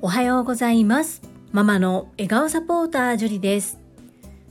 おはようございます。ママの笑顔サポータージュリです。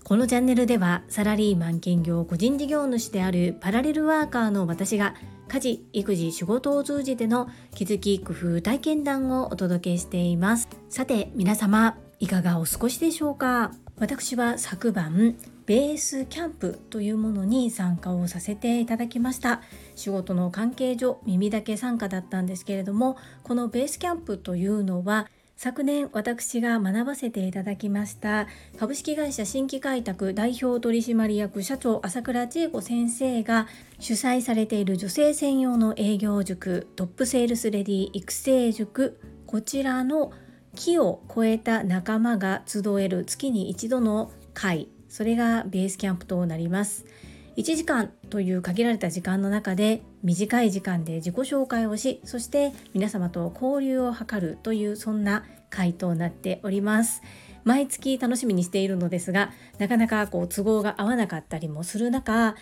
このチャンネルではサラリーマン兼業個人事業主であるパラレルワーカーの私が家事育児仕事を通じての気づき工夫体験談をお届けしています。さて皆様いかがお過ごしでしょうか？私は昨晩ベースキャンプというものに参加をさせていただきました。仕事の関係上耳だけ参加だったんですけれどもこのベースキャンプというのは昨年私が学ばせていただきました株式会社新規開拓代表取締役社長朝倉千恵子先生が主催されている女性専用の営業塾トップセールスレディ育成塾。こちらの木を超えた仲間が集える月に一度の会。それがベースキャンプとなります。1時間という限られた時間の中で短い時間で自己紹介をしそして皆様と交流を図るというそんな回となっております。毎月楽しみにしているのですがなかなかこう都合が合わなかったりもする中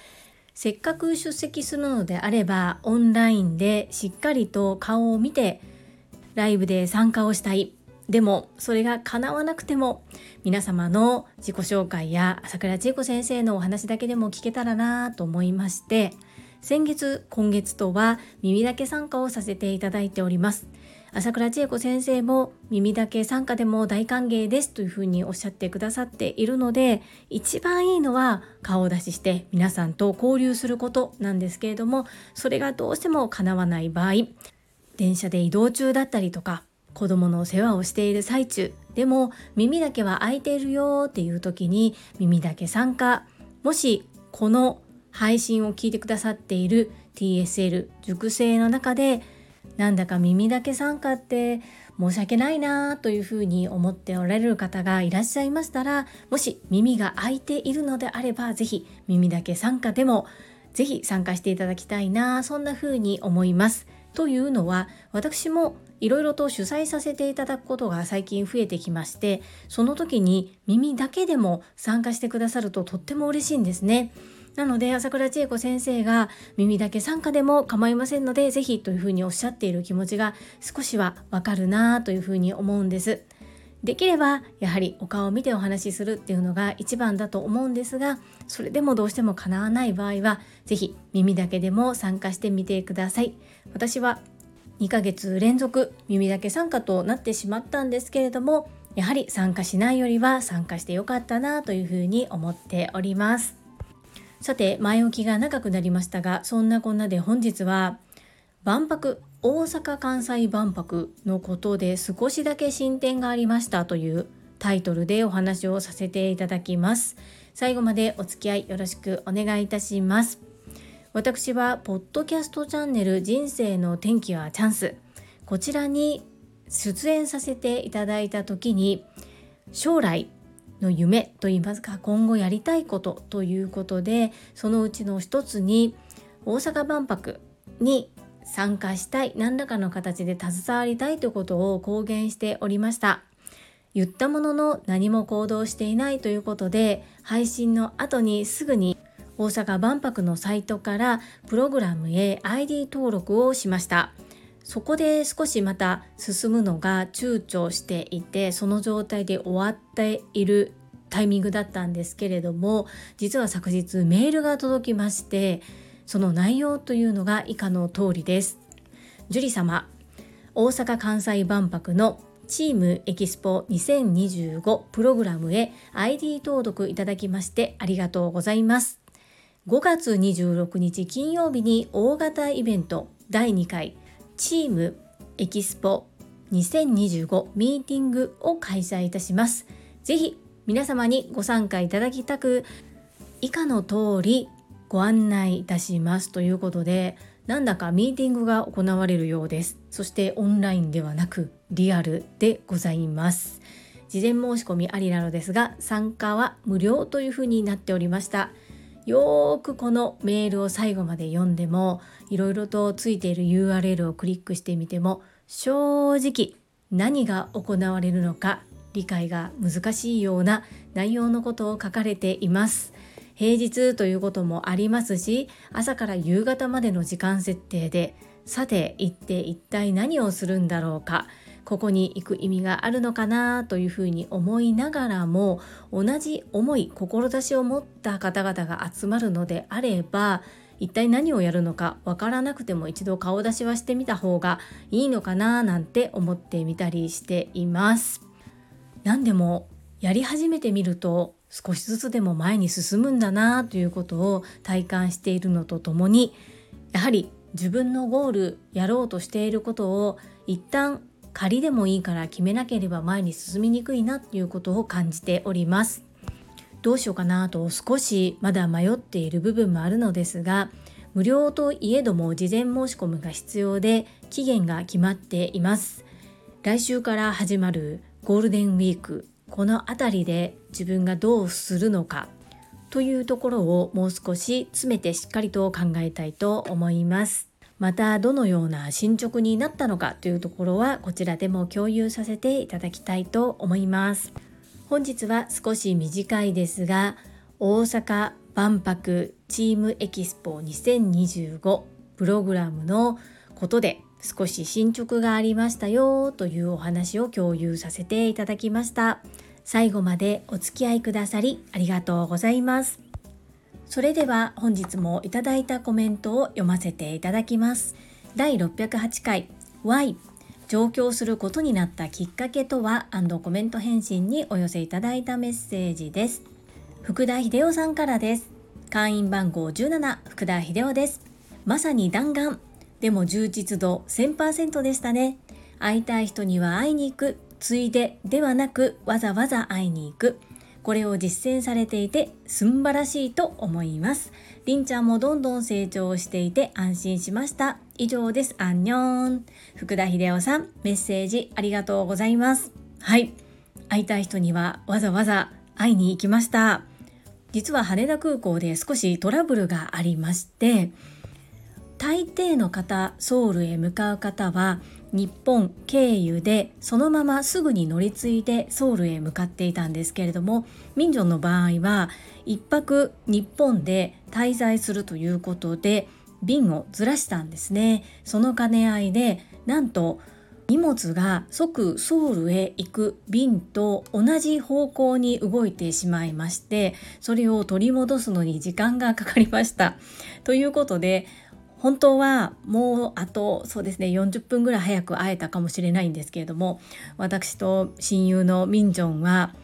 せっかく出席するのであればオンラインでしっかりと顔を見てライブで参加をしたい。でもそれが叶わなくても皆様の自己紹介や朝倉千恵子先生のお話だけでも聞けたらなと思いまして先月今月とは耳だけ参加をさせていただいております。朝倉千恵子先生も耳だけ参加でも大歓迎ですというふうにおっしゃってくださっているので一番いいのは顔を出しして皆さんと交流することなんですけれどもそれがどうしても叶わない場合電車で移動中だったりとか子供の世話をしている最中でも耳だけは開いているよっていう時に耳だけ参加もしこの配信を聞いてくださっている TSL 熟成の中でなんだか耳だけ参加って申し訳ないなというふうに思っておられる方がいらっしゃいましたらもし耳が開いているのであれば是非耳だけ参加でも是非参加していただきたいなそんなふうに思います。というのは私もいろいろと主催させていただくことが最近増えてきましてその時に耳だけでも参加してくださるととっても嬉しいんですね。なので朝倉千恵子先生が耳だけ参加でも構いませんので是非というふうにおっしゃっている気持ちが少しはわかるなというふうに思うんです。できればやはりお顔を見てお話しするっていうのが一番だと思うんですがそれでもどうしても叶わない場合は是非耳だけでも参加してみてください私は2ヶ月連続耳だけ参加となってしまったんですけれどもやはり参加しないよりは参加してよかったなというふうに思っております。さて前置きが長くなりましたがそんなこんなで本日は万博大阪・関西万博のことで少しだけ進展がありましたというタイトルでお話をさせていただきます。最後までお付き合いよろしくお願いいたします。私はポッドキャストチャンネル人生の転機はチャンス。こちらに出演させていただいた時に将来の夢といいますか今後やりたいことということでそのうちの一つに大阪万博に参加したい何らかの形で携わりたいということを公言しておりました。言ったものの何も行動していないということで配信の後にすぐに大阪万博のサイトからプログラムへ ID 登録をしました。そこで少しまた進むのが躊躇していてその状態で終わっているタイミングだったんですけれども実は昨日メールが届きましてその内容というのが以下の通りです。樹里様大阪・関西万博のチームエキスポ2025プログラムへ ID 登録いただきましてありがとうございます。5月26日金曜日に大型イベント第2回チームエキスポ2025ミーティングを開催いたします。ぜひ皆様にご参加いただきたく以下の通りご案内いたしますということでなんだかミーティングが行われるようです。そしてオンラインではなくリアルでございます。事前申し込みありなのですが参加は無料というふうになっておりました。よーくこのメールを最後まで読んでもいろいろとついている URL をクリックしてみても正直何が行われるのか理解が難しいような内容のことを書かれています。平日ということもありますし朝から夕方までの時間設定でさて行って一体何をするんだろうかここに行く意味があるのかなというふうに思いながらも同じ思い志を持った方々が集まるのであれば一体何をやるのかわからなくても一度顔出しはしてみた方がいいのかななんて思ってみたりしています。何でもやり始めてみると少しずつでも前に進むんだなということを体感しているのとともにやはり自分のゴールやろうとしていることを一旦仮でもいいから決めなければ前に進みにくいなっていうことを感じております。どうしようかなと少しまだ迷っている部分もあるのですが無料といえども事前申し込みが必要で期限が決まっています。来週から始まるゴールデンウィークこの辺りで自分がどうするのかというところをもう少し詰めてしっかりと考えたいと思います。またどのような進捗になったのかというところはこちらでも共有させていただきたいと思います。本日は少し短いですが大阪万博チームエキスポ2025プログラムのことで少し進捗がありましたよというお話を共有させていただきました。最後までお付き合いくださりありがとうございます。それでは本日もいただいたコメントを読ませていただきます。第608回 Y 上京することになったきっかけとは？コメント返信にお寄せいただいたメッセージです。福田秀夫さんからです。会員番号17福田秀夫です。まさに弾丸。でも充実度1000%でしたね。会いたい人には会いに行く。ついでではなくわざわざ会いに行く。これを実践されていてすんばらしいと思います。りんちゃんもどんどん成長していて安心しました。以上です。アンニョン。福田秀夫さん、メッセージありがとうございます。はい。会いたい人にはわざわざ会いに行きました。実は羽田空港で少しトラブルがありまして、大抵の方、ソウルへ向かう方は日本経由でそのまますぐに乗り継いでソウルへ向かっていたんですけれどもミンジョンの場合は1泊日本で滞在するということで便をずらしたんですね。その兼ね合いでなんと荷物が即ソウルへ行く便と同じ方向に動いてしまいましてそれを取り戻すのに時間がかかりました。ということで本当はもうあとそうですね40分ぐらい早く会えたかもしれないんですけれども私と親友のミンジョンは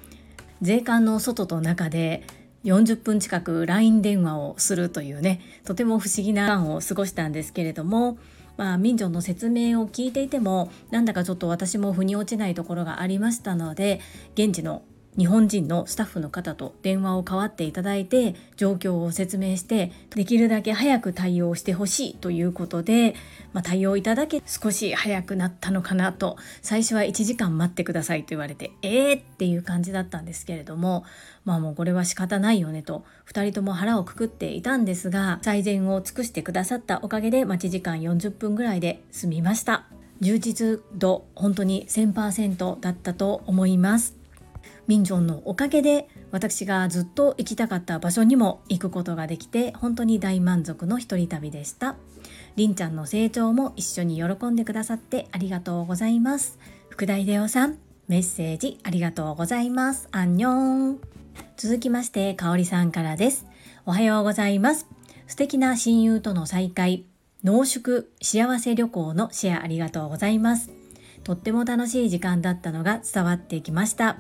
税関の外と中で40分近く LINE 電話をするというねとても不思議な間を過ごしたんですけれどもまあ、民女の説明を聞いていてもなんだかちょっと私も腑に落ちないところがありましたので現地の日本人のスタッフの方と電話を代わっていただいて状況を説明してできるだけ早く対応してほしいということで、まあ、対応いただけ少し早くなったのかなと。最初は1時間待ってくださいと言われてえーっていう感じだったんですけれどもまあもうこれは仕方ないよねと。2人とも腹をくくっていたんですが最善を尽くしてくださったおかげで待ち時間40分ぐらいで済みました。充実度本当に1000%だったと思います。ミンジョンのおかげで私がずっと行きたかった場所にも行くことができて本当に大満足の一人旅でした。りんちゃんの成長も一緒に喜んでくださってありがとうございます。福田秀夫さんメッセージありがとうございます。アンニョン。続きましてかおりさんからです。おはようございます。素敵な親友との再会。濃縮幸せ旅行のシェアありがとうございます。とっても楽しい時間だったのが伝わってきました。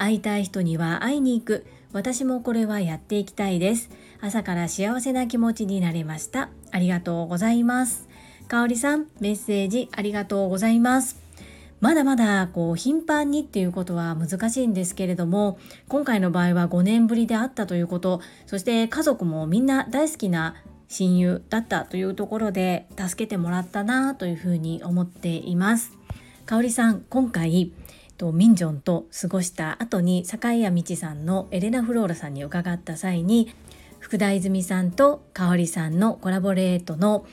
会いたい人には会いに行く。私もこれはやっていきたいです。朝から幸せな気持ちになれました。ありがとうございます。かおりさんメッセージありがとうございます。まだまだこう頻繁にっていうことは難しいんですけれども今回の場合は5年ぶりであったということ。そして家族もみんな大好きな親友だったというところで助けてもらったなというふうに思っています。かおりさん今回とミンジョンと過ごした後に坂井谷道さんのエレナ・フローラさんに伺った際に福田泉さんと香織さんのコラボレートの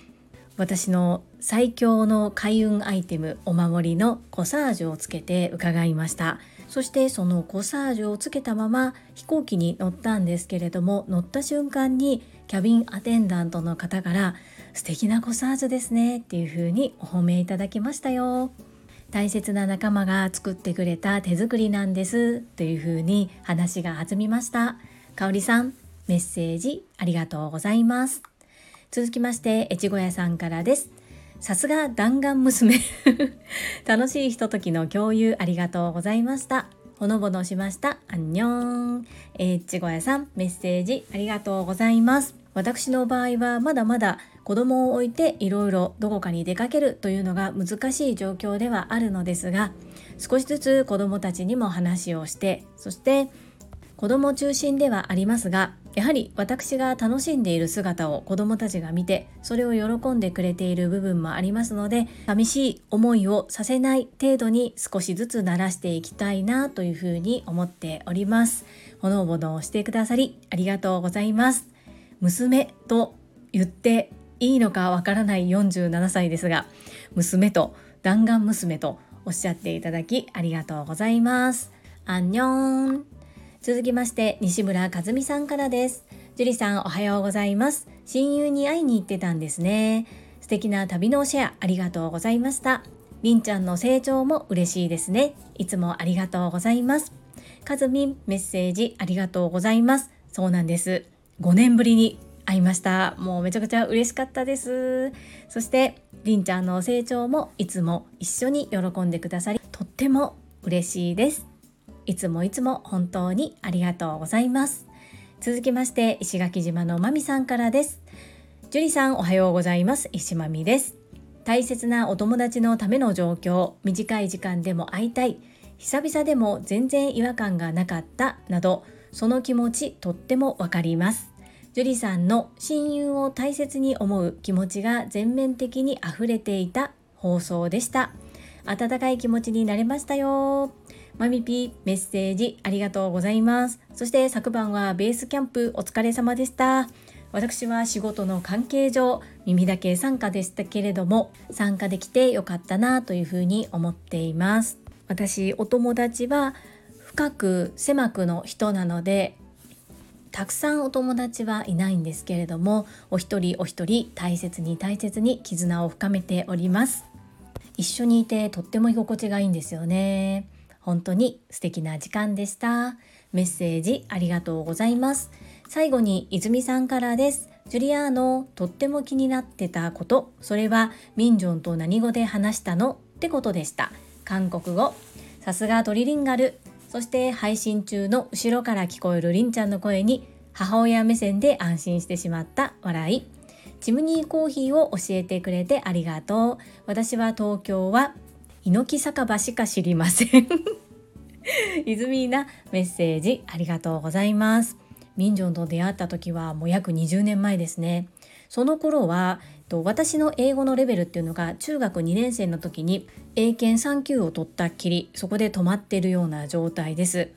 私の最強の開運アイテムお守りのコサージュをつけて伺いました。そしてそのコサージュをつけたまま飛行機に乗ったんですけれども乗った瞬間にキャビンアテンダントの方から素敵なコサージュですねっていう風にお褒めいただきましたよ。大切な仲間が作ってくれた手作りなんですという風に話が弾みましたかおりさんメッセージありがとうございます続きまして越後屋さんからですさすが弾丸娘 楽しいひとときの共有ありがとうございましたほのぼのしました。アンニョン。えー、ちごやさん、メッセージありがとうございます。私の場合はまだまだ子供を置いていろいろどこかに出かけるというのが難しい状況ではあるのですが、少しずつ子供たちにも話をして、そして子供中心ではありますがやはり私が楽しんでいる姿を子供たちが見てそれを喜んでくれている部分もありますので寂しい思いをさせない程度に少しずつ慣らしていきたいなというふうに思っております。ほのぼのしてくださりありがとうございます。娘と言っていいのかわからない47歳ですが娘と弾丸娘とおっしゃっていただきありがとうございます。アンニョン。続きまして西村和美さんからです。樹里さんおはようございます。親友に会いに行ってたんですね。素敵な旅のシェアありがとうございました。りんちゃんの成長も嬉しいですね。いつもありがとうございます。かずみんメッセージありがとうございます。そうなんです。5年ぶりに会いましたもうめちゃくちゃ嬉しかったですそしてりんちゃんの成長もいつも一緒に喜んでくださりとっても嬉しいですいつもいつも本当にありがとうございます。続きまして石垣島のまみさんからです。樹里さんおはようございます。石まみです。大切なお友達のための状況、短い時間でも会いたい、久々でも全然違和感がなかったなど、その気持ちとってもわかります。樹里さんの親友を大切に思う気持ちが全面的に溢れていた放送でした。温かい気持ちになれましたよ。マミピーメッセージありがとうございます。そして昨晩はベースキャンプお疲れ様でした。私は仕事の関係上耳だけ参加でしたけれども参加できてよかったなというふうに思っています。私お友達は深く狭くの人なのでたくさんお友達はいないんですけれどもお一人お一人大切に大切に絆を深めております一緒にいてとっても居心地がいいんですよね本当に素敵な時間でした。メッセージありがとうございます。最後に泉さんからです。ジュリアーノ、とっても気になってたこと、それはミンジョンと何語で話したの？ってことでした。韓国語。さすがトリリンガル。そして配信中の後ろから聞こえるりんちゃんの声に母親目線で安心してしまった笑い。チムニーコーヒーを教えてくれてありがとう。私は東京は猪木酒場しか知りません 泉なメッセージありがとうございますミンジョンと出会った時はもう約20年前ですねその頃は私の英語のレベルっていうのが中学2年生の時に英検3級を取ったっきりそこで止まっているような状態です。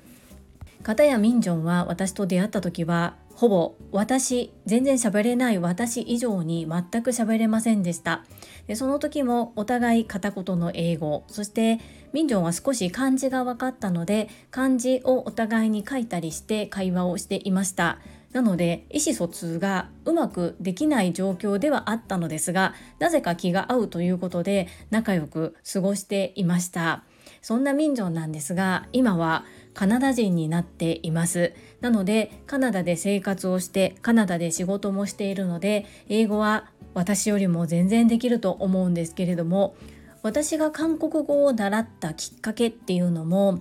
片やミンジョンは私と出会った時はほぼ私全然喋れない私以上に全く喋れませんでした。でその時もお互い片言の英語そしてミンジョンは少し漢字が分かったので漢字をお互いに書いたりして会話をしていました。なので意思疎通がうまくできない状況ではあったのですがなぜか気が合うということで仲良く過ごしていました。そんなミンジョンなんですが今はカナダ人になっています。なのでカナダで生活をしてカナダで仕事もしているので英語は私よりも全然できると思うんですけれども私が韓国語を習ったきっかけっていうのも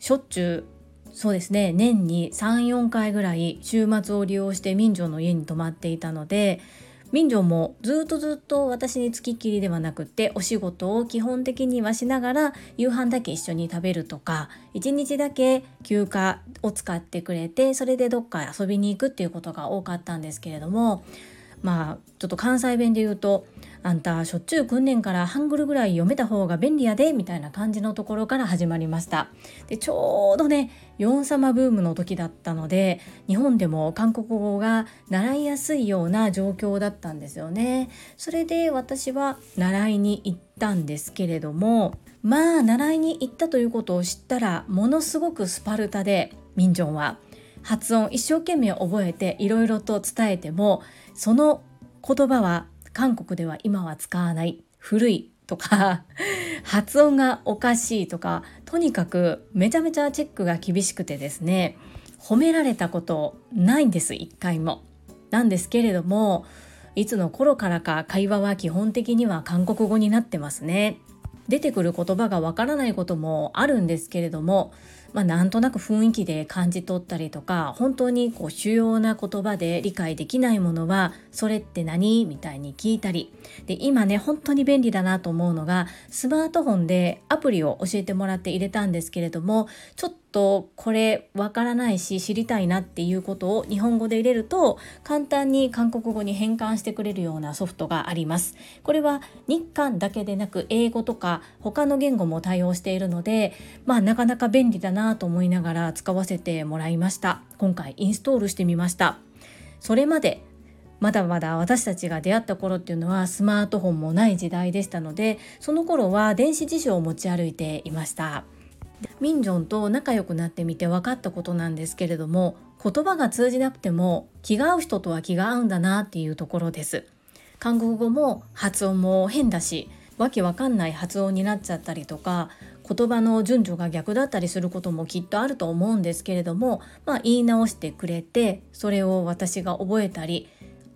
しょっちゅうそうですね。年に34回ぐらい週末を利用して民女の家に泊まっていたので民女もずっとずっと私につきっきりではなくってお仕事を基本的にはしながら夕飯だけ一緒に食べるとか一日だけ休暇を使ってくれてそれでどっか遊びに行くっていうことが多かったんですけれどもまあちょっと関西弁で言うとあんたしょっちゅう訓練からハングルぐらい読めた方が便利やでみたいな感じのところから始まりました。でちょうどねヨン様ブームの時だったので日本でも韓国語が習いやすいような状況だったんですよね。それで私は習いに行ったんですけれどもまあ習いに行ったということを知ったらものすごくスパルタでミンジョンは。発音一生懸命覚えていろいろと伝えてもその言葉は韓国では今は使わない古いとか 発音がおかしいとかとにかくめちゃめちゃチェックが厳しくてですね褒められたことないんです一回も。なんですけれどもいつの頃からか会話は基本的には韓国語になってますね。出てくる言葉がわからないこともあるんですけれどもまあ、なんとなく雰囲気で感じ取ったりとか本当にこう主要な言葉で理解できないものは「それって何?」みたいに聞いたりで今ね本当に便利だなと思うのがスマートフォンでアプリを教えてもらって入れたんですけれどもちょっととこれわからないし知りたいなっていうことを日本語で入れると簡単に韓国語に変換してくれるようなソフトがあります。これは日韓だけでなく英語とか他の言語も対応しているのでまあなかなか便利だなと思いながら使わせてもらいました。今回インストールしてみました。それまでまだまだ私たちが出会った頃っていうのはスマートフォンもない時代でしたのでその頃は電子辞書を持ち歩いていました。ミンジョンと仲良くなってみて分かったことなんですけれども言葉が通じなくても気が合う人とは気が合うんだなっていうところです。韓国語も発音も変だしわけわかんない発音になっちゃったりとか言葉の順序が逆だったりすることもきっとあると思うんですけれども、まあ、言い直してくれてそれを私が覚えたり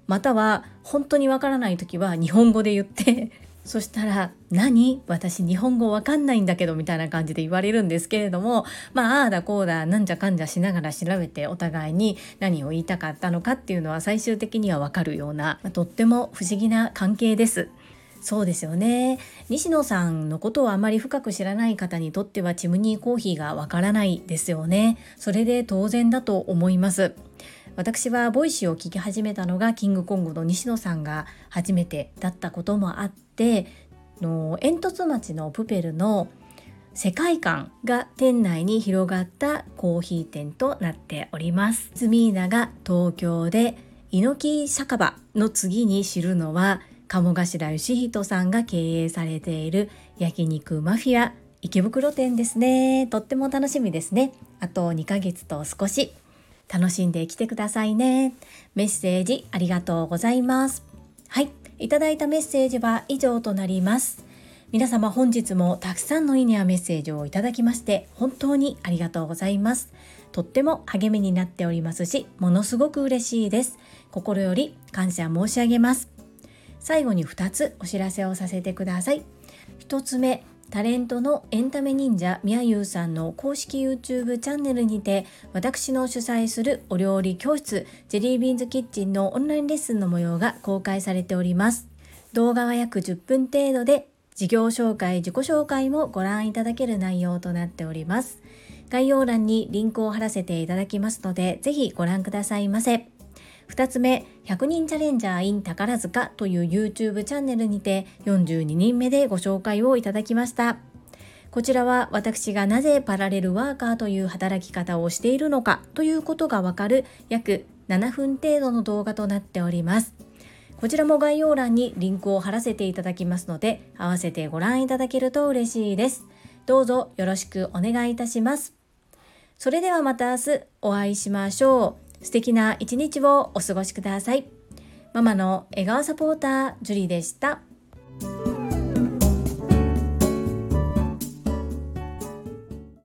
または本当にわからない時は日本語で言ってそしたら「何？私日本語わかんないんだけど」みたいな感じで言われるんですけれどもまあああだこうだなんじゃかんじゃしながら調べてお互いに何を言いたかったのかっていうのは最終的にはわかるような、ま、とっても不思議な関係です。そうですよね。西野さんのことをあまり深く知らない方にとってはチムニーコーヒーがわからないですよね。それで当然だと思います。私は Voicy を聞き始めたのがキングコングの西野さんが初めてだったこともあっての煙突町のプペルの世界観が店内に広がったコーヒー店となっております。ズミーナが東京で猪木酒場の次に知るのは鴨頭義人さんが経営されている焼肉マフィア池袋店ですね。とっても楽しみですね。あと2ヶ月と少し楽しんできてくださいね。メッセージありがとうございます。はい、いただいたメッセージは以上となります。皆様本日もたくさんのいいねやメッセージをいただきまして本当にありがとうございます。とっても励みになっておりますし、ものすごく嬉しいです。心より感謝申し上げます。最後に2つお知らせをさせてください。1つ目、タレントのエンタメ忍者みやゆうさんの公式 YouTube チャンネルにて私の主催するお料理教室ジェリービーンズキッチンのオンラインレッスンの模様が公開されております。動画は約10分程度で事業紹介自己紹介もご覧いただける内容となっております。概要欄にリンクを貼らせていただきますのでぜひご覧くださいませ。2つ目、100人チャレンジャー in 宝塚という YouTube チャンネルにて42人目でご紹介をいただきました。こちらは私がなぜパラレルワーカーという働き方をしているのかということがわかる約7分程度の動画となっております。こちらも概要欄にリンクを貼らせていただきますので、合わせてご覧いただけると嬉しいです。どうぞよろしくお願いいたします。それではまた明日お会いしましょう。素敵な一日をお過ごしください。ママの笑顔サポータージュリーでした。